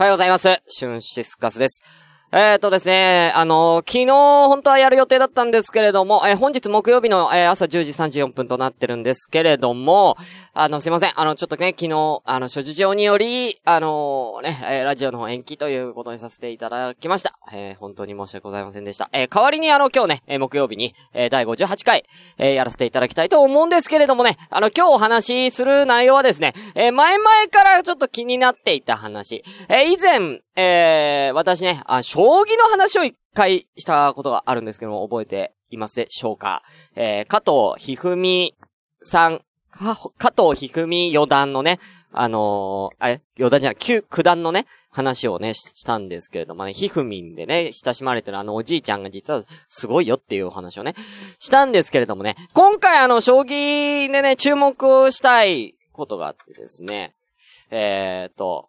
おはようございます。シュンシスカスです。えっ、ー、とですね、あのー、昨日本当はやる予定だったんですけれども、えー、本日木曜日の、え朝10時34分となってるんですけれども、あの、すいません。あの、ちょっとね、昨日、あの、諸事情により、あのね、えラジオの延期ということにさせていただきました。え本当に申し訳ございませんでした。え代わりにあの、今日ね、え木曜日に、え第58回、えやらせていただきたいと思うんですけれどもね、あの、今日お話しする内容はですね、え前々からちょっと気になっていた話、え以前、え、私ね、あ、将棋の話を一回したことがあるんですけども、覚えていますでしょうか？えー、加藤ひふみさん、加藤ひふみ四段のね、あのー、あれ？四段じゃない、九、九段のね、話をね、したんですけれどもね、ひふみんでね、親しまれてるあのおじいちゃんが実はすごいよっていうお話をね、したんですけれどもね、今回あの、将棋でね、注目したいことがあってですね、えー、っと、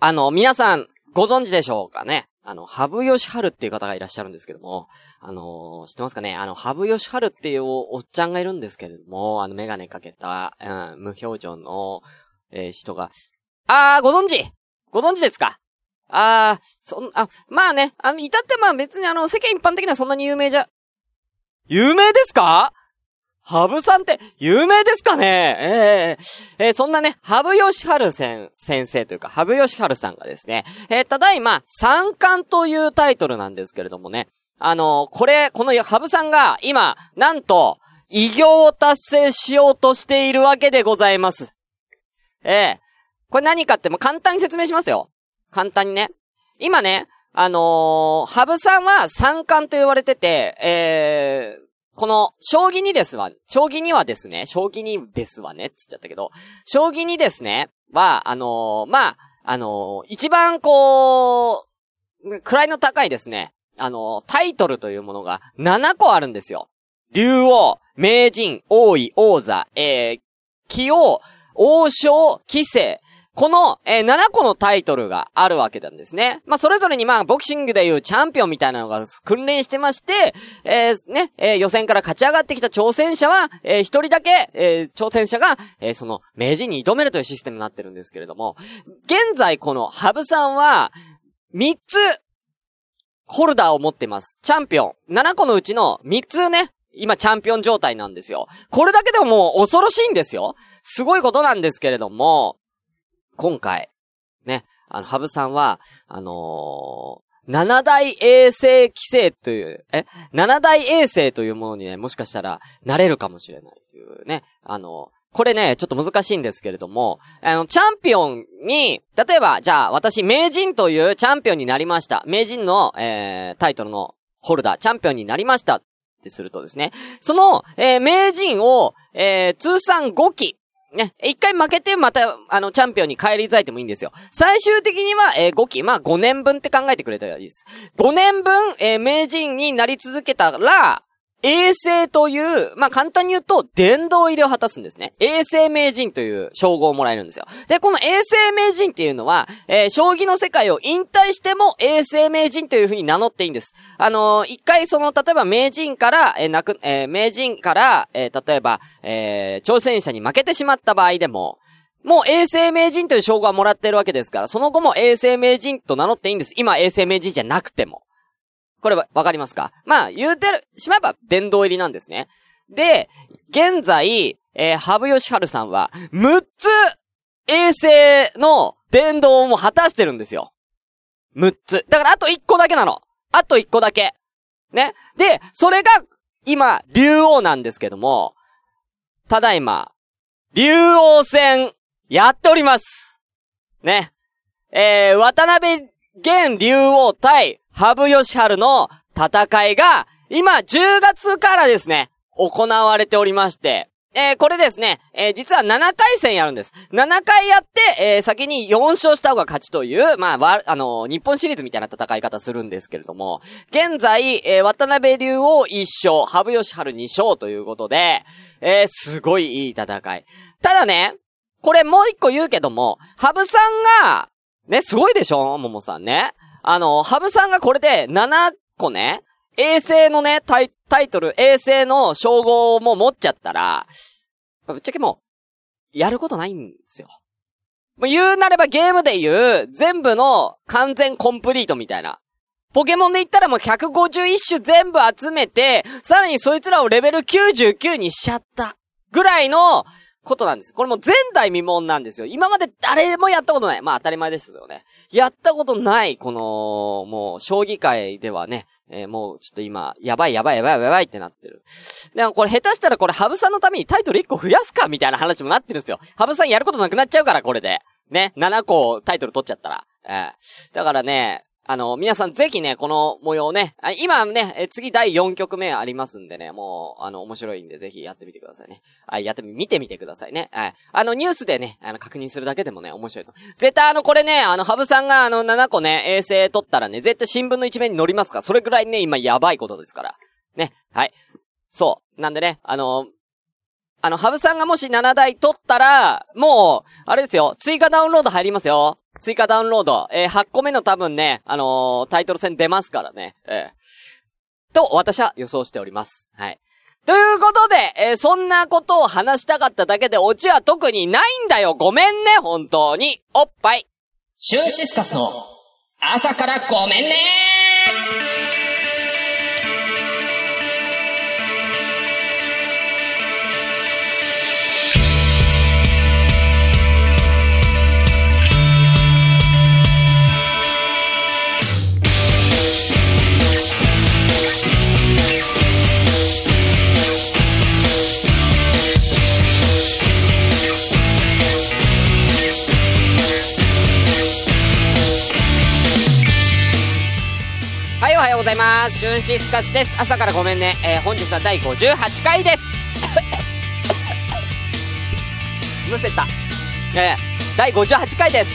あの、皆さん、ご存知でしょうかね？あの、ハブヨシハルっていう方がいらっしゃるんですけども、あのー、知ってますかね？あの、ハブヨシハルっていうおっちゃんがいるんですけれども、あの、メガネかけた、うん、無表情の、えー、人が、あー、ご存知？ご存知ですか？あー、そん、あ、まあね、あの、至ってまあ別にあの、世間一般的にはそんなに有名じゃ、有名ですか？ハブさんって有名ですかね？えー、えー、そんなね、ハブヨシハル先生というか、ハブヨシハルさんがですね、えー、ただいま、三冠というタイトルなんですけれどもね、あの、これ、このハブさんが今、なんと、偉業を達成しようとしているわけでございます。ええこれ何かっても簡単に説明しますよ。簡単にね。今ね、あのー、ハブさんは三冠と言われてて、えー、この、将棋にですわ、将棋にはですね、将棋にですわね、つっちゃったけど、将棋にですね、は、あのー、まあ、あのー、一番こう、位の高いですね、あのー、タイトルというものが7個あるんですよ。竜王、名人、王位、王座、えー、棋王、王将、棋聖、この、えー、7個のタイトルがあるわけなんですね。まあ、それぞれにまあ、ボクシングでいうチャンピオンみたいなのが訓練してまして、えー、ね、えー、予選から勝ち上がってきた挑戦者は、えー、一人だけ、えー、挑戦者が、えー、その、名人に挑めるというシステムになってるんですけれども、現在この、ハブさんは、3つ、ホルダーを持ってます。チャンピオン。7個のうちの3つね、今チャンピオン状態なんですよ。これだけでももう恐ろしいんですよ。すごいことなんですけれども、今回、ね、あの、ハブさんは、あのー、七大衛星規制という、え？七大衛星というものにね、もしかしたら、なれるかもしれないというね、あのこれね、ちょっと難しいんですけれども、あの、チャンピオンに、例えば、じゃあ、私、名人というチャンピオンになりました。名人の、えー、タイトルのホルダー、チャンピオンになりましたってするとですね、その、えー、名人を、えー、通算5期、ね、一回負けてまた、あの、チャンピオンに返り咲いてもいいんですよ。最終的には、えー、5期、まあ5年分って考えてくれたらいいです。5年分、えー、名人になり続けたら、衛星という、まあ、簡単に言うと、殿堂入りを果たすんですね。衛星名人という称号をもらえるんですよ。で、この衛星名人っていうのは、えー、将棋の世界を引退しても衛星名人というふうに名乗っていいんです。あのー、一回その、例えば名人から、えー、なく、え、名人から、え、例えば、え、挑戦者に負けてしまった場合でも、もう衛星名人という称号はもらってるわけですから、その後も衛星名人と名乗っていいんです。今衛星名人じゃなくても。これは、わかりますか？まあ、言うてる、しまえば、殿堂入りなんですね。で、現在、えー、ハブヨシハルさんは、6つ、衛星の殿堂も果たしてるんですよ。6つ。だからあと1個だけなの。あと1個だけ。ね。で、それが、今、竜王なんですけども、ただいま、竜王戦、やっております。ね。えー、渡辺現竜王対ハブヨシハルの戦いが、今、10月からですね、行われておりまして、えー、これですね、えー、実は7回戦やるんです。7回やって、えー、先に4勝した方が勝ちという、まあ、わ、あの日本シリーズみたいな戦い方するんですけれども、現在、え渡辺竜王1勝、羽生善治2勝ということで、えすごいいい戦い。ただね、これもう一個言うけども、羽生さんが、ね、すごいでしょ？ももさんね。あの、ハブさんがこれで7個ね、衛星のね、タイタイトル、衛星の称号も持っちゃったら、ぶっちゃけもう、やることないんですよ。もう言うなればゲームで言う、全部の完全コンプリートみたいな。ポケモンで言ったらもう151種全部集めて、さらにそいつらをレベル99にしちゃった。ぐらいの、ことなんです。これも前代未聞なんですよ。今まで誰もやったことない。まあ当たり前ですよね。やったことない、この、もう、将棋界ではね、えー、もうちょっと今、やばいやばいやばいやばいってなってる。でもこれ下手したらこれハブさんのためにタイトル1個増やすかみたいな話もなってるんですよ。ハブさんやることなくなっちゃうから、これで。ね、7個タイトル取っちゃったら。えー、だからね、あの、皆さんぜひね、この模様ね、今ね、え次第4曲目ありますんでね、もう、あの、面白いんでぜひやってみてくださいね。はい、やってみ、見てみてくださいね。はい。あの、ニュースでね、あの、確認するだけでもね、面白いと。絶対あの、これね、あの、ハブさんがあの、7個ね、衛星取ったらね、絶対新聞の一面に載りますから、それぐらいね、今やばいことですから。ね。はい。そう。なんでね、あの、あの、ハブさんがもし7台取ったら、もう、あれですよ、追加ダウンロード入りますよ。追加ダウンロード、えー、8個目の多分ね、あのー、タイトル戦出ますからね。えー、と、私は予想しております。はい。ということで、えー、そんなことを話したかっただけでオチは特にないんだよ。ごめんね、本当に。おっぱい。シューシスカスの朝からごめんねおはようございます。シュンシスカスです。朝からごめんね。えー、本日は第58回です。むせた。えー、第58回です。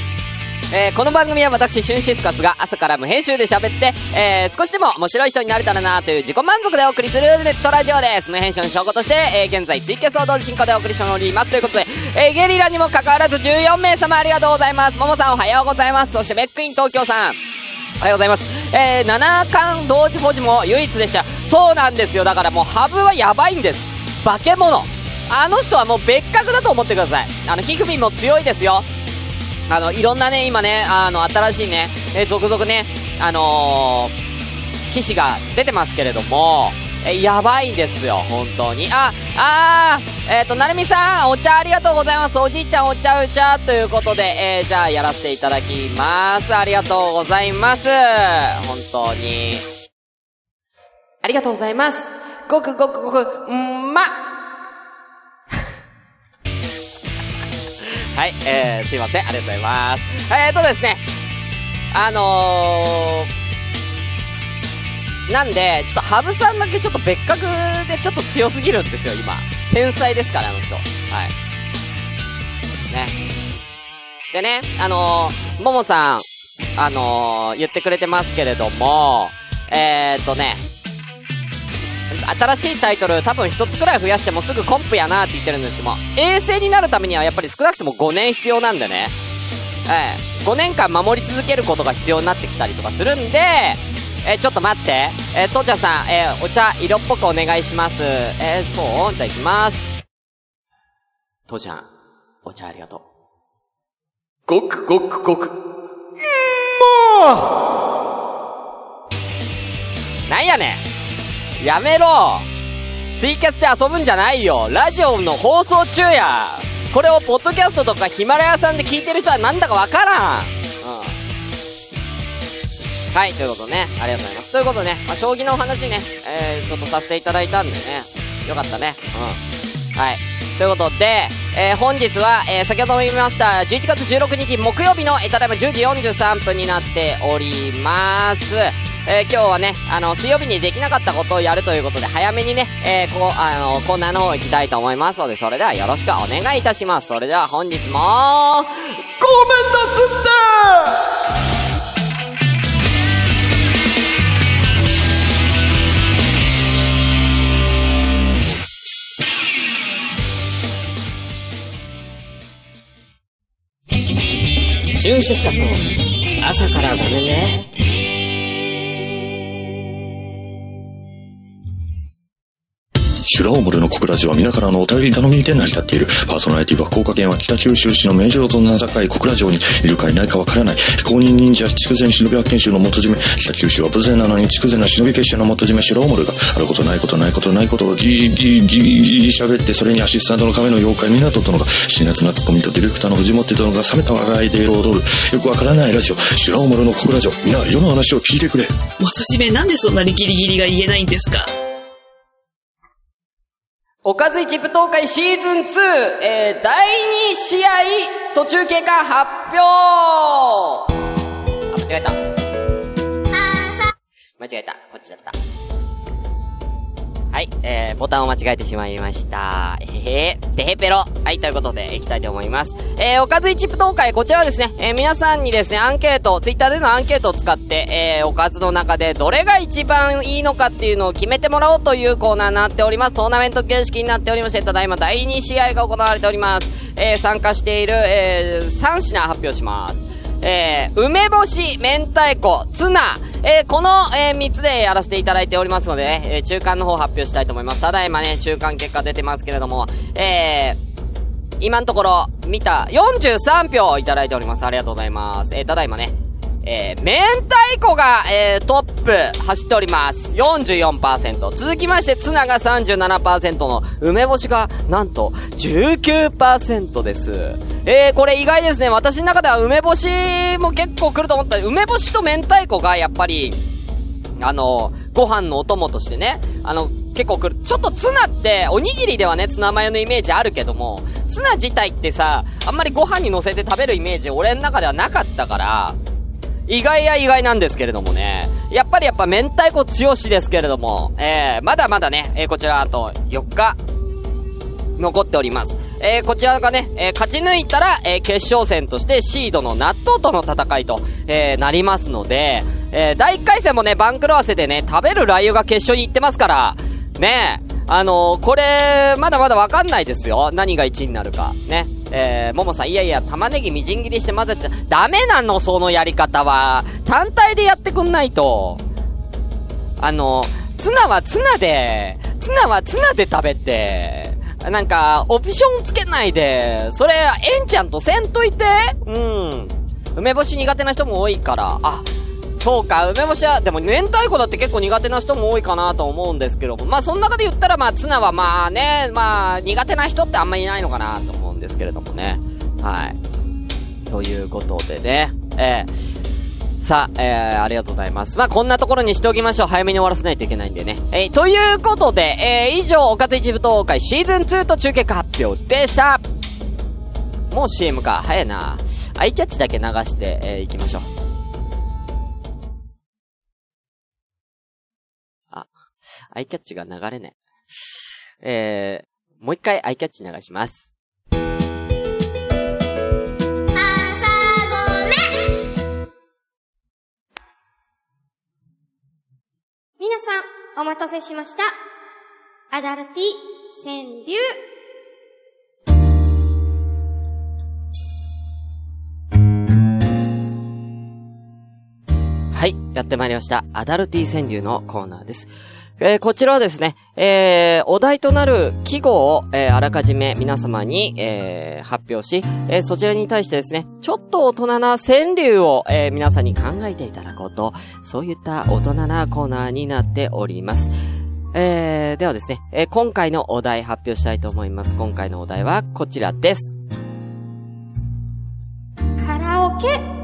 えー、この番組は私、シュンシスカスが朝から無編集で喋って、えー、少しでも面白い人になれたらなという自己満足でお送りするネットラジオです。無編集の証拠として、えー、現在ツイキャスを同時進行でお送りしております。ということで、えー、ゲリラにも関わらず14名様ありがとうございます。ももさんおはようございます。そして、メックイン東京さん。おはようございます。えー、七冠同時保持も唯一でした。そうなんですよ。だからもうハブはやばいんです。化け物。あの人はもう別格だと思ってください。あの、ひふみも強いですよ。あの、いろんなね、今ね、あの、新しいね、えー、続々ね、あのー、騎士が出てますけれども、え、やばいですよ、本当に。あ、あー、えっ、ー、と、なるみさん、お茶ありがとうございます。おじいちゃんお茶お茶ということで、えー、じゃあやらせていただきます。ありがとうございます。本当に。ありがとうございます。ごくごくごく、んま はい、えー、すいません。ありがとうございます。えーとですね、あのー、なんで、ちょっとハブさんだけちょっと別格でちょっと強すぎるんですよ、今。天才ですから、あの人。はい。ね。でね、あのー、ももさん、あのー、言ってくれてますけれども、えー、っとね、新しいタイトル多分一つくらい増やしてもすぐコンプやなって言ってるんですけども、衛星になるためにはやっぱり少なくとも5年必要なんでね。ええー、5年間守り続けることが必要になってきたりとかするんで、えー、ちょっと待って。えー、とちゃさん、えー、お茶色っぽくお願いします。えー、そう？じゃあ行きます。とちゃん、お茶ありがとう。ごくごくごく。んーもうなんやねんやめろツイキャスで遊ぶんじゃないよラジオの放送中やこれをポッドキャストとかヒマラヤさんで聞いてる人はなんだかわからんはい、ということでね、ありがとうございます。ということでね、まあ、将棋のお話ね、えー、ちょっとさせていただいたんでね、よかったね。うん。はい。ということで、えー、本日は、えー、先ほども言いました、11月16日木曜日の、えー、ただいま10時43分になっております。えー、今日はね、あの、水曜日にできなかったことをやるということで、早めにね、えー、こう、あの、コーナーの方行きたいと思いますので、それではよろしくお願いいたします。それでは本日も、ごめんなすってシュンシスカスの朝からごめんね。シュラオモルの小倉寺は皆からのお便り頼みで成り立っている。パーソナリティは福岡県は北九州市の名城と名高い小倉城にいるかいないかわからない。公認忍者筑前忍び発見衆の元締め。北九州は無勢なのに筑前の忍び結社の元締めシュラオモルがあることないことないことないことをギリギリギリギリ喋ってそれにアシスタントの亀の妖怪湊殿が辛辣なツッコミとディレクターの藤本殿が冷めた笑いで彩るよくわからないラジオシュラオモルの小倉城皆世の話を聞いてくれ元締めなんでそんなにギリギリが言えないんですか？おかずいチップ東海シーズン2、えー、第2試合途中経過発表あ、間違えた。間違えた。こっちだった。はい、えー、ボタンを間違えてしまいました。えへへ、てへぺろ。はい、ということで、いきたいと思います。えー、おかずいチップ東海、こちらはですね、えー、皆さんにですね、アンケート、ツイッターでのアンケートを使って、えー、おかずの中でどれが一番いいのかっていうのを決めてもらおうというコーナーになっております。トーナメント形式になっておりまして、ただいま第2試合が行われております。えー、参加している、えー、3品発表します。えー、梅干し、明太子、ツナ、えー、この、えー、3つでやらせていただいておりますのでね、えー、中間の方発表したいと思います。ただいまね、中間結果出てますけれども、えー、今のところ、見た、43票いただいております。ありがとうございます。えー、ただいまね、えー、明太子が、えー、トップ、走っております。44%。続きまして、ツナが37%の、梅干しが、なんと、19%です。えー、これ意外ですね。私の中では梅干しも結構来ると思った。梅干しと明太子が、やっぱり、あの、ご飯のお供としてね、あの、結構来る。ちょっとツナって、おにぎりではね、ツナマヨのイメージあるけども、ツナ自体ってさ、あんまりご飯に乗せて食べるイメージ、俺の中ではなかったから、意外や意外なんですけれどもね。やっぱりやっぱ明太子強しですけれども、えー、まだまだね、えー、こちらあと4日、残っております。えー、こちらがね、えー、勝ち抜いたら、えー、決勝戦としてシードの納豆との戦いと、えー、なりますので、えー、第1回戦もね、番狂わせでね、食べるラー油が決勝に行ってますから、ねえあの、これ、まだまだわかんないですよ。何が1位になるか。ね。えー、ももさん、いやいや、玉ねぎみじん切りして混ぜて、ダメなの、そのやり方は。単体でやってくんないと。あの、ツナはツナで、ツナはツナで食べて、なんか、オプションつけないで、それ、えんちゃんとせんといてうん。梅干し苦手な人も多いから、あ、そうか、梅干しは、でも明太子だって結構苦手な人も多いかなと思うんですけども、まあその中で言ったらまあツナはまあね、まあ苦手な人ってあんまりいないのかなとですけれどもね。はい。ということでね、えーさあ、えー、ありがとうございます。まあ、こんなところにしておきましょう。早めに終わらせないといけないんでね。えー、ということで、えー、以上、おかず一部東海シーズン2と中結果発表でしたもう CM か。早いな。アイキャッチだけ流して、えー、行きましょう。あ、アイキャッチが流れない。えー、もう一回アイキャッチ流します。皆さん、お待たせしました。アダルティ川柳。はい、やってまいりました。アダルティ川柳のコーナーです。えー、こちらはですね、えー、お題となる記号を、えー、あらかじめ皆様に、えー、発表し、えー、そちらに対してですね、ちょっと大人な川柳を、えー、皆さんに考えていただこうと、そういった大人なコーナーになっております。えー、ではですね、えー、今回のお題発表したいと思います。今回のお題はこちらです。カラオケ。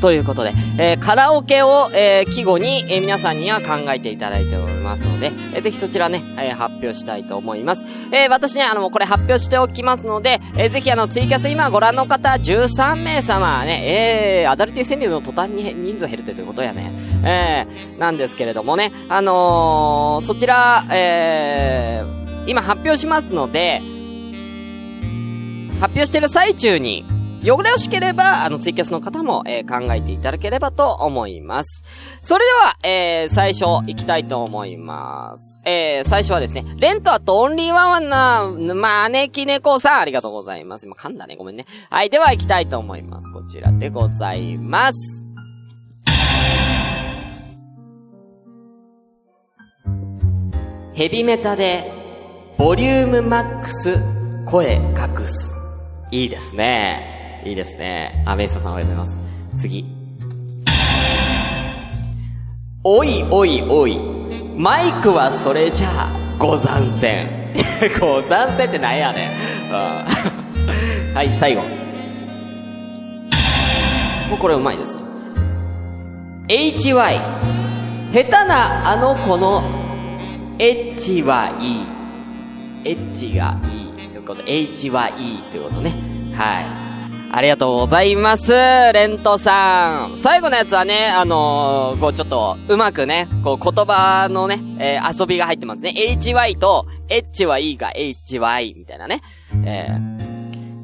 ということで、えー、カラオケを、えー、季語に、えー、皆さんには考えていただいておりますので、えー、ぜひそちらね、えー、発表したいと思います。えー、私ね、あの、これ発表しておきますので、えー、ぜひあの、ツイキャス今ご覧の方、13名様ね、えー、アダルティ川柳の途端に人数減るってということやね。えー、なんですけれどもね、あのー、そちら、えー、今発表しますので、発表してる最中に、よろしければ、あの、ツイキャスの方も、えー、考えていただければと思います。それでは、えー、最初、行きたいと思います。えー、最初はですね、レントアットオンリーワンワンな、招き猫さん、ありがとうございます。今噛んだね、ごめんね。はい、では行きたいと思います。こちらでございます。ヘビメタで、ボリュームマックス、声隠す。いいですね。いいですね。アメイストさんおはようございます。次。おいおいおい。マイクはそれじゃあ、ご残戦。ご残戦ってなんやねん。はい、最後。もうこれうまいですよ。HY。下手なあの子のエッチはいい。エッチがいい。ということ、H はいいということね。はい。ありがとうございます。レントさん。最後のやつはね、あのー、こうちょっと、うまくね、こう言葉のね、えー遊びが入ってますね。HY と、H はいいが HY みたいなね。えー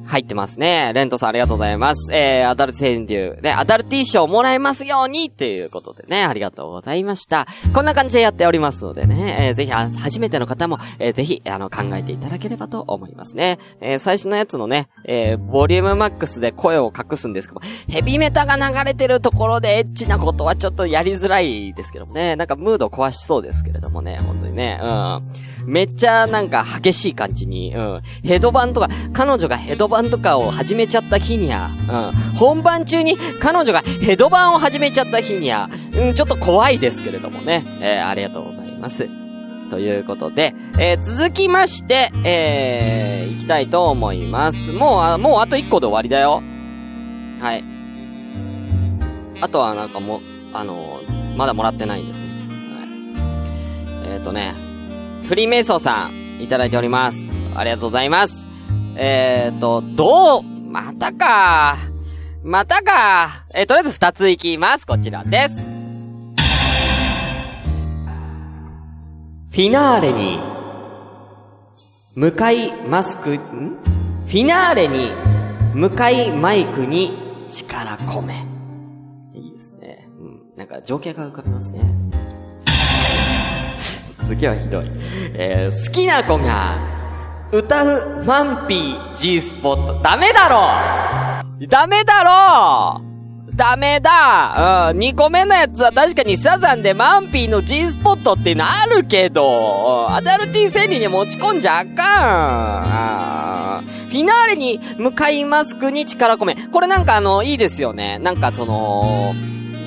入ってますね。レントさんありがとうございます。えー、アダルト川柳、ね、アダルティー賞もらえますようにっていうことでね、ありがとうございました。こんな感じでやっておりますのでね、えー、ぜひ、初めての方も、えー、ぜひ、あの、考えていただければと思いますね。えー、最初のやつのね、えー、ボリュームマックスで声を隠すんですけど、ヘビメタが流れてるところでエッチなことはちょっとやりづらいですけどもね、なんかムード壊しそうですけれどもね、本当にね、うん。めっちゃなんか激しい感じに、うん。ヘドバンとか、彼女がヘドバンとかを始めちゃった日には、うん。本番中に彼女がヘドバンを始めちゃった日には、うん、ちょっと怖いですけれどもね。えー、ありがとうございます。ということで、えー、続きまして、えー、行きたいと思います。もう、あ、もうあと1個で終わりだよ。はい。あとはなんかもう、あのーまだもらってないんですね。はい。えっ、ー、とね、フリーメイソーさん、いただいております。ありがとうございます。えっ、ー、と、どう、またか。またか。えーとりあえず二ついきます。こちらです。フィナーレに、向かいマスク、ん？フィナーレに、向かいマイクに力込め。いいですね。うん。なんか情景が浮かびますね。次はひどい。えー、好きな子が、歌うマンピー G スポット。ダメだろダメだろダメだうん、2個目のやつは確かにサザンでマンピーの G スポットっていうのあるけど、アダルティ戦利に持ち込んじゃあかん。フィナーレに向かいマスクに力込め。これなんかあの、いいですよね。なんかその、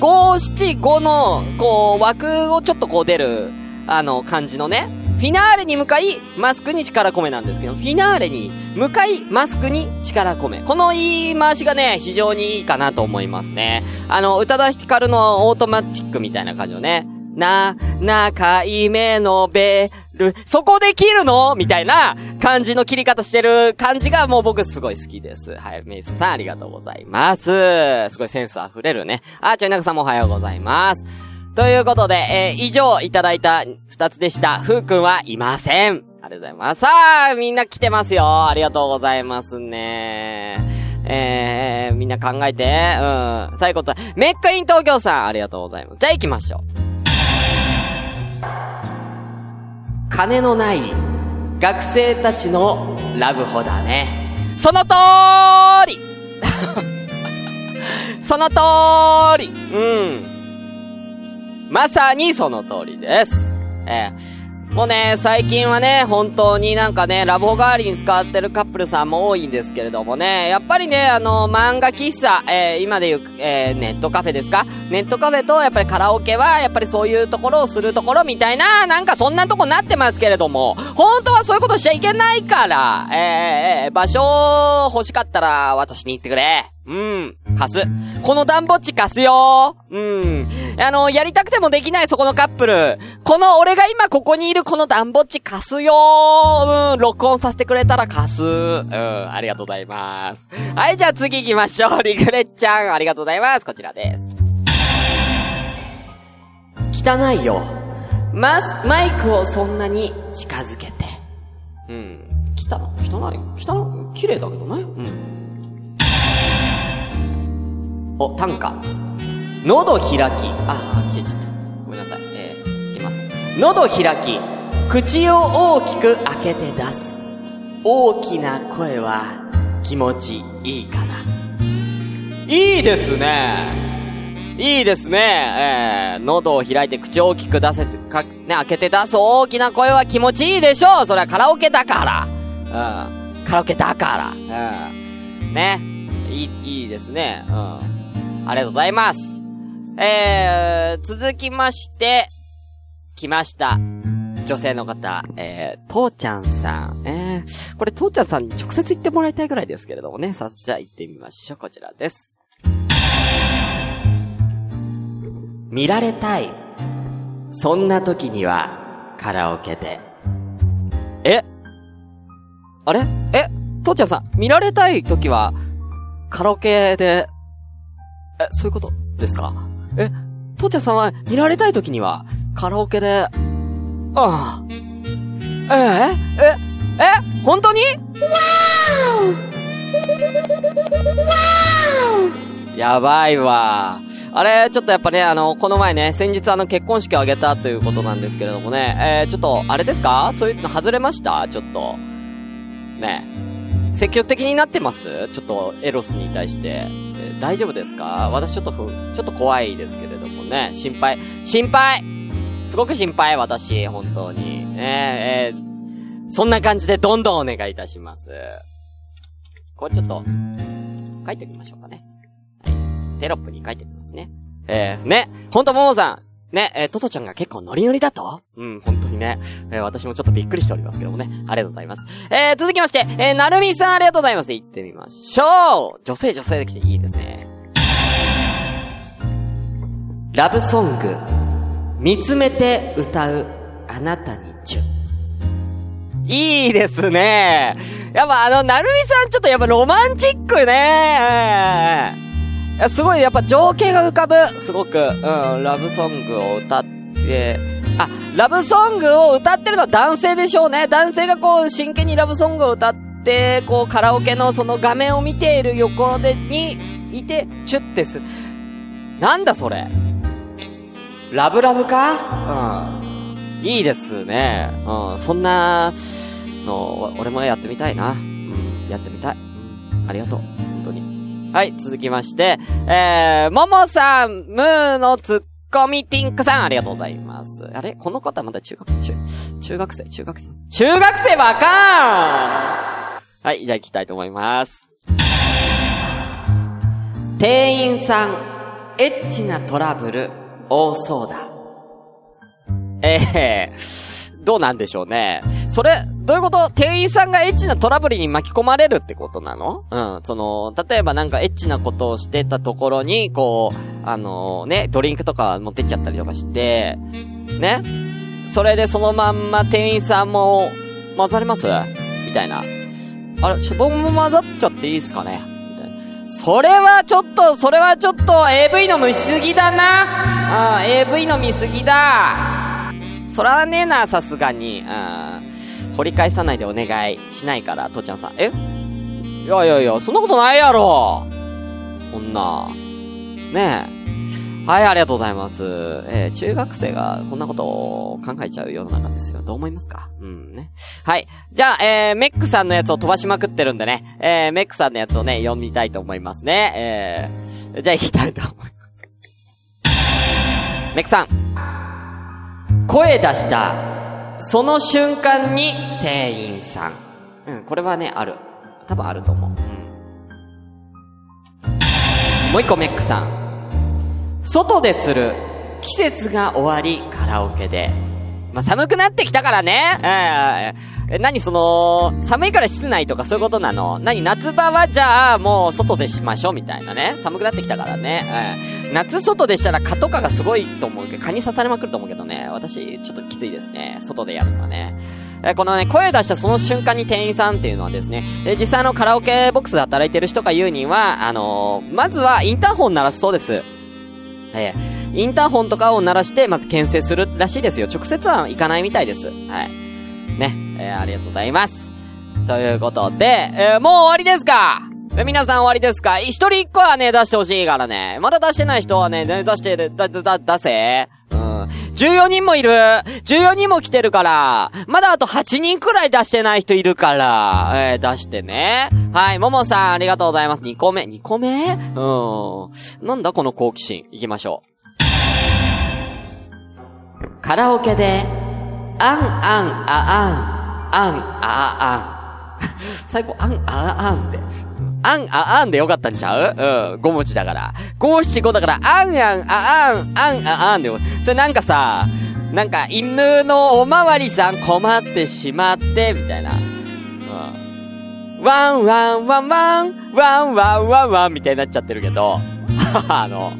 5、7、5の、こう、枠をちょっとこう出る、あの、感じのね。フィナーレに向かい、マスクに力込めなんですけど、フィナーレに向かい、マスクに力込め。この言い回しがね、非常にいいかなと思いますね。あの、宇多田ヒカルのオートマティックみたいな感じのね。な、中い目のベル、そこで切るのみたいな感じの切り方してる感じがもう僕すごい好きです。はい、メイスさんありがとうございます。すごいセンス溢れるね。あーちゃんなかさんもおはようございます。ということで、えー以上いただいた二つでした。ふうくんはいません。ありがとうございます。さあ、みんな来てますよ。ありがとうございますね。えー、みんな考えて、うん。最後と、メッカイン東京さん、ありがとうございます。じゃあ行きましょう。金のない学生たちのラブホだね。その通り その通りうん。まさにその通りです。えーもうね、最近はね、本当になんかね、ラブホ代わりに使ってるカップルさんも多いんですけれどもね、やっぱりね、あの、漫画喫茶、えー今で言う、えーネットカフェですか？ネットカフェと、やっぱりカラオケは、やっぱりそういうところをするところみたいな、なんかそんなとこなってますけれども、本当はそういうことしちゃいけないから、えーえー場所欲しかったら、私に言ってくれ。うん。貸す。この暖房地貸すよ。うん。あの、やりたくてもできないそこのカップル。この俺が今ここにいるこの暖房地貸すよ。うん。録音させてくれたら貸す。うん。ありがとうございます。はい、じゃあ次行きましょう。リグレッちゃん、ありがとうございます。こちらです。汚いよ。マス、マイクをそんなに近づけて。うん。汚い、汚い、汚、綺麗だけどね。うん。お、短歌。喉開き。ああ、消えちゃった。ごめんなさい。えー、いきます。喉開き。口を大きく開けて出す。大きな声は気持ちいいかな。いいですね。いいですね。えー、喉を開いて口を大きく出せて、か、ね、開けて出す大きな声は気持ちいいでしょうそれはカラオケだから。うん。カラオケだから。うん。ね。いい、いいですね。うん。ありがとうございます。えー、続きまして、来ました。女性の方、えー、父ちゃんさん。えー、これ父ちゃんさんに直接言ってもらいたいぐらいですけれどもね。さ、じゃあ行ってみましょう。こちらです。見られたい。そんな時には、カラオケで。え？あれ？え？父ちゃんさん、見られたい時は、カラオケで、え、そういうこと？ですか？え、父ちゃんさんは見られたい時には、カラオケで、ああ。ええええ本当に？わーやばいわ。あれ、ちょっとやっぱね、あの、この前ね、先日あの結婚式を挙げたということなんですけれどもね、えー、ちょっと、あれですか？そういうの外れました？ちょっと。ね。積極的になってます？ちょっと、エロスに対して。大丈夫ですか？私ちょっとふ、ちょっと怖いですけれどもね。心配。心配すごく心配、私、本当に。えー、えー、そんな感じでどんどんお願いいたします。これちょっと、書いておきましょうかね。はい。テロップに書いておきますね。えー、ね、ほんとももさん、ね、えー、トトちゃんが結構ノリノリだと？うん、本当にね。えー、私もちょっとびっくりしておりますけどもね。ありがとうございます。えー、続きまして、えー、なるみさんありがとうございます。行ってみましょう女性女性で来ていいですね。ラブソング、見つめて歌うあなたにチュいいですね。やっぱあの、なるみさんちょっとやっぱロマンチックね。やすごいやっぱ情景が浮かぶ。すごく。うん、ラブソングを歌って、あ、ラブソングを歌ってるのは男性でしょうね。男性がこう、真剣にラブソングを歌って、こう、カラオケのその画面を見ている横で、に、いて、チュッてす。なんだそれ。ラブラブか？うん。いいですね。うん。そんなの、俺もやってみたいな。うん。やってみたい。ありがとう。はい。続きまして、えー、ももさん、ムーのツッコミティンクさん、ありがとうございます。あれ？この方まだ中学、中、中学生、中学生？中学生ばかーはい。じゃあ行きたいと思います。店員さん、エッチなトラブル、多そうだ。ええー、どうなんでしょうね。それ、どういうこと？店員さんがエッチなトラブルに巻き込まれるってことなの？うん。その、例えばなんかエッチなことをしてたところに、こう、あのー、ね、ドリンクとか持ってっちゃったりとかして、ね？それでそのまんま店員さんも混ざります？みたいな。あれ、僕も混ざっちゃっていいですかね？みたいなそれはちょっと、それはちょっと AV の見すぎだな。うん、AV の見すぎだ。そらねえな、さすがに。うん。掘り返さないでお願いしないから、とちゃんさん。え？いやいやいや、そんなことないやろ。女。ねえ。はい、ありがとうございます。えー、中学生がこんなことを考えちゃう世の中ですよ。どう思いますか？うんね。はい。じゃあ、えー、メックさんのやつを飛ばしまくってるんでね、えー、メックさんのやつをね、読みたいと思いますね。えー、じゃあ行きたいと思います。メックさん。声出した、その瞬間に店員さん。うん、これはね、ある。多分あると思う。うん。もう一個メックさん。外でする季節が終わりカラオケで。まあ、寒くなってきたからね。えー、え何その、寒いから室内とかそういうことなの？何夏場はじゃあもう外でしましょうみたいなね。寒くなってきたからね。えー、夏外でしたら蚊とかがすごいと思うけど、蚊に刺されまくると思うけどね。私、ちょっときついですね。外でやるのはね。え、このね、声出したその瞬間に店員さんっていうのはですね、え実際のカラオケボックスで働いてる人が言うには、あのまずはインターホン鳴らすそうです。えー、インターホンとかを鳴らして、まず牽制するらしいですよ。直接は行かないみたいです。はい。えー、ありがとうございます。ということで、えー、もう終わりですか？皆さん終わりですか？一人一個はね、出してほしいからね。まだ出してない人はね、出して、だ、だ、出せ。うん。14人もいる !14 人も来てるからまだあと8人くらい出してない人いるからえー、出してね。はい、ももさんありがとうございます。2個目 ?2 個目？うん。なんだこの好奇心？行きましょう。カラオケで、あんあんああん、あんあああん。最後、あんあああんって。あんああんでよかったんちゃう？うん、5文字だから。5七5だから、あんあんああん、あんああんで。それなんかさ、なんか犬のおまわりさん困ってしまって、みたいな。うん。ワンワンワンワン、ワンワンワンワンみたいになっちゃってるけど、あの、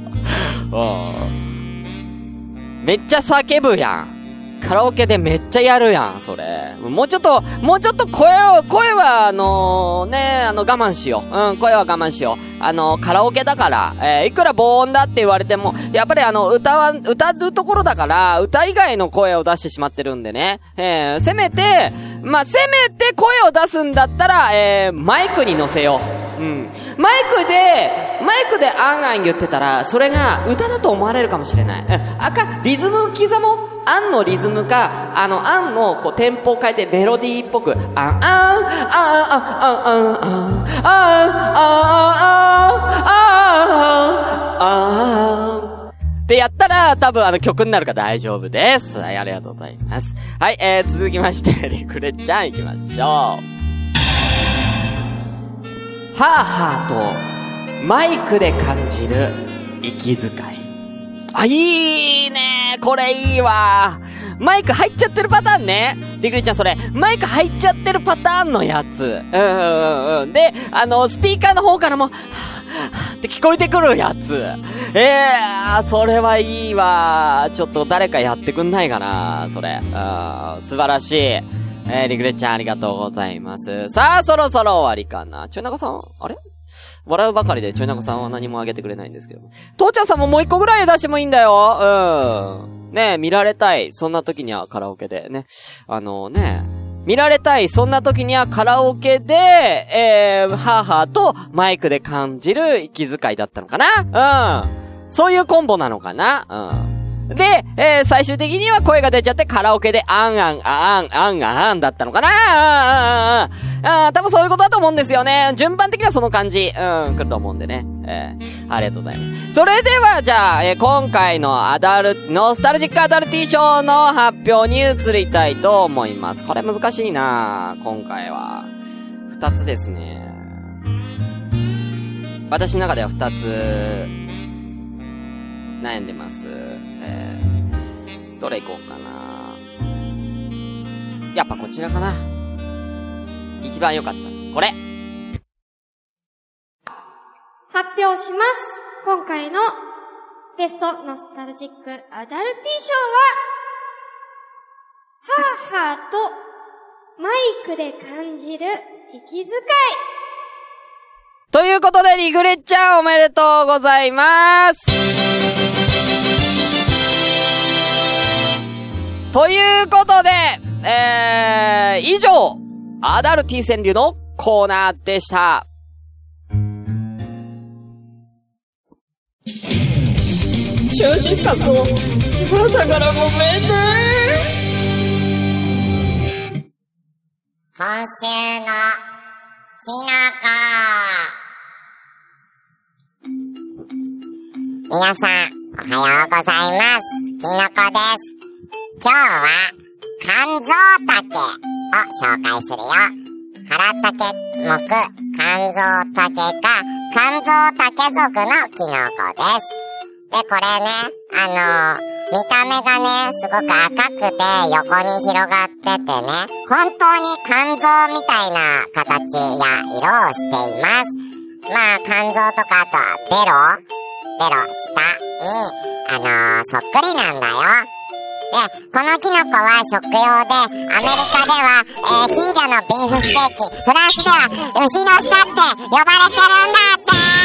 うん。めっちゃ叫ぶやん。カラオケでめっちゃやるやん、それ。もうちょっと、もうちょっと声を、声はあのー、ね、あの我慢しよう。うん、声は我慢しよう。あのー、カラオケだから、えー、いくら防音だって言われても、やっぱりあの、歌わ、歌うところだから、歌以外の声を出してしまってるんでね。えー、せめて、まあ、せめて声を出すんだったら、えー、マイクに乗せよう。うん。マイクで、マイクであんあん言ってたら、それが歌だと思われるかもしれない。赤、リズム刻も？あんのリズムか、あの、あんの、こう、テンポを変えてメロディーっぽく、あん、あん、あん、あん、あん、あん、あん、あん、あん、あん、あん、ってやったら、多分あの曲になるから大丈夫です。はい、ありがとうございます。はい、えー、続きまして、リクレちゃん行きましょう。はぁはぁと、マイクで感じる息遣い。あ、いいねこれいいわマイク入っちゃってるパターンね。りくりちゃんそれ、マイク入っちゃってるパターンのやつ。うんうんうん。で、あの、スピーカーの方からも、はぁ、って聞こえてくるやつ。ええー、それはいいわちょっと誰かやってくんないかなそれ。うん、素晴らしい。えー、リグレッちゃんありがとうございます。さあ、そろそろ終わりかな。ちょいなかさん、あれ？笑うばかりでちょいなこさんは何もあげてくれないんですけど。父ちゃんさんももう一個ぐらい出してもいいんだよ。うん。ねえ見られたい。そんな時にはカラオケでね。あのね、見られたい。そんな時にはカラオケで、えー、母とマイクで感じる息遣いだったのかなうん。そういうコンボなのかなうん。で、えー、最終的には声が出ちゃってカラオケであんあん、あん、あん、あんだったのかな？ああ多分そういうことだと思うんですよね。順番的にはその感じ、うん、来ると思うんでね。えー、ありがとうございます。それでは、じゃあ、えー、今回のアダル、ノスタルジックアダルティ賞の発表に移りたいと思います。これ難しいな今回は。二つですね。私の中では二つ、悩んでます。えー、どれ行こうかな。やっぱこちらかな。一番良かった。これ。発表します。今回のベストノスタルジックアダルティ賞は、はーはーとマイクで感じる息遣い。ということで、リグレッちゃんおめでとうございますということで、えー、以上、アダルティ川柳のコーナーでした。シューシスカスの朝からごめんね。今週のきのこ。皆さん、おはようございます。きのこです。今日は、肝臓竹を紹介するよ。腹竹目、肝臓竹か、肝臓竹族のキノコです。で、これね、あのー、見た目がね、すごく赤くて横に広がっててね、本当に肝臓みたいな形や色をしています。まあ、肝臓とかあとはベロベロ下に、あのー、そっくりなんだよ。で、このキノコは食用で、アメリカでは、えー、貧者のビーフステーキ、フランスでは牛の舌って呼ばれてるんだって。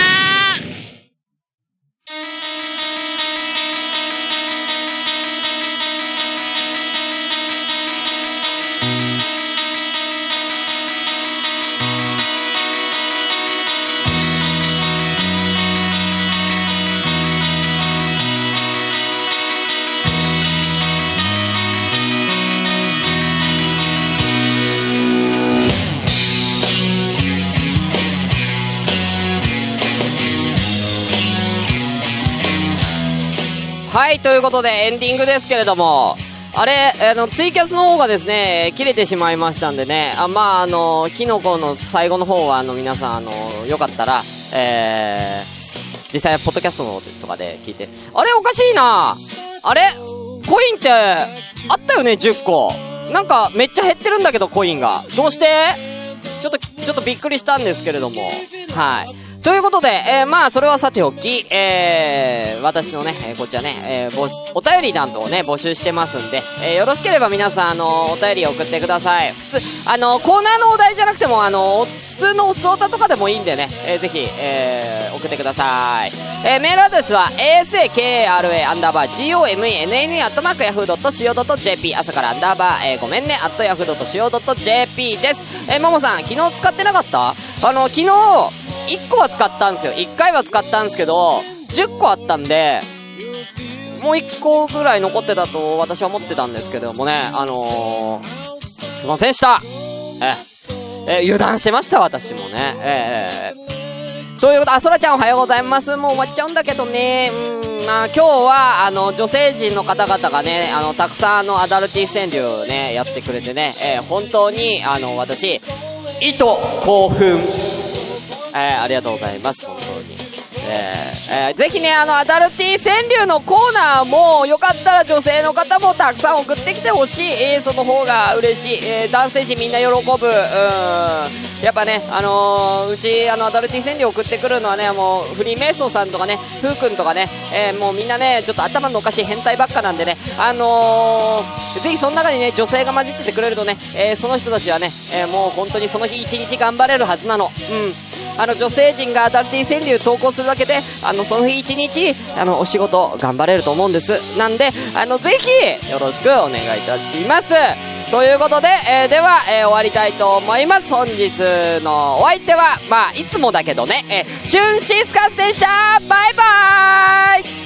はい、ということでエンディングですけれども、あれ、あの、ツイキャスの方がですね、切れてしまいましたんでね、あまあ、あの、キノコの最後の方は、あの、皆さん、あの、よかったら、えー、実際、ポッドキャストのとかで聞いて、あれおかしいなあれコインって、あったよね、10個。なんか、めっちゃ減ってるんだけど、コインが。どうして？ちょっと、ちょっとびっくりしたんですけれども。はい。ということで、えー、まあ、それはさておき、えー、私のね、えーこちらね、えー、ぼ、お便りなんとをね、募集してますんで、えー、よろしければ皆さん、あのお便り送ってください。普通、あのコーナーのお題じゃなくても、あの普通のおつおたとかでもいいんでね、えー、ぜひ、えー、送ってください。えー、メールアドレスは、asakara アンダーバー gomenne アットマークヤフー .co.jp 朝からアンダーバー、えー、ごめんね、アットヤフー .co.jp です。えー、ももさん、昨日使ってなかった？あの、昨日、1個は使ったんですよ。1回は使ったんですけど、10個あったんで、もう1個ぐらい残ってたと私は思ってたんですけどもね、あのー、すいませんでしたえ、え、油断してました、私もね。ええということ、あ、そらちゃんおはようございます。もう終わっちゃうんだけどね。うん、まあ今日は、あの、女性陣の方々がね、あの、たくさんあの、アダルティ川柳ね、やってくれてね、えー本当に、あの、私、意図興奮。えーありがとうございます、本当に。えーえーぜひね、あの、アダルティ川柳のコーナーも、よかったら女性の方もたくさん送ってきてほしい。えーその方が嬉しい。えー男性陣みんな喜ぶ。うん。やっぱね、あのーうち、あの、アダルティ川柳送ってくるのはね、もう、フリーメイソーさんとかね、ふうくんとかね、えーもうみんなね、ちょっと頭のおかしい変態ばっかなんでね、あのーぜひその中にね、女性が混じっててくれるとね、えーその人たちはね、えーもう本当にその日一日頑張れるはずなの。うん。あの女性陣がアダルティ川柳投稿するだけであのその日一日あのお仕事頑張れると思うんです。なんであのぜひよろしくお願いいたします。ということで、えーでは、えー終わりたいと思います。本日のお相手はまあいつもだけどね、えーシュンシスカスでした。バイバーイ。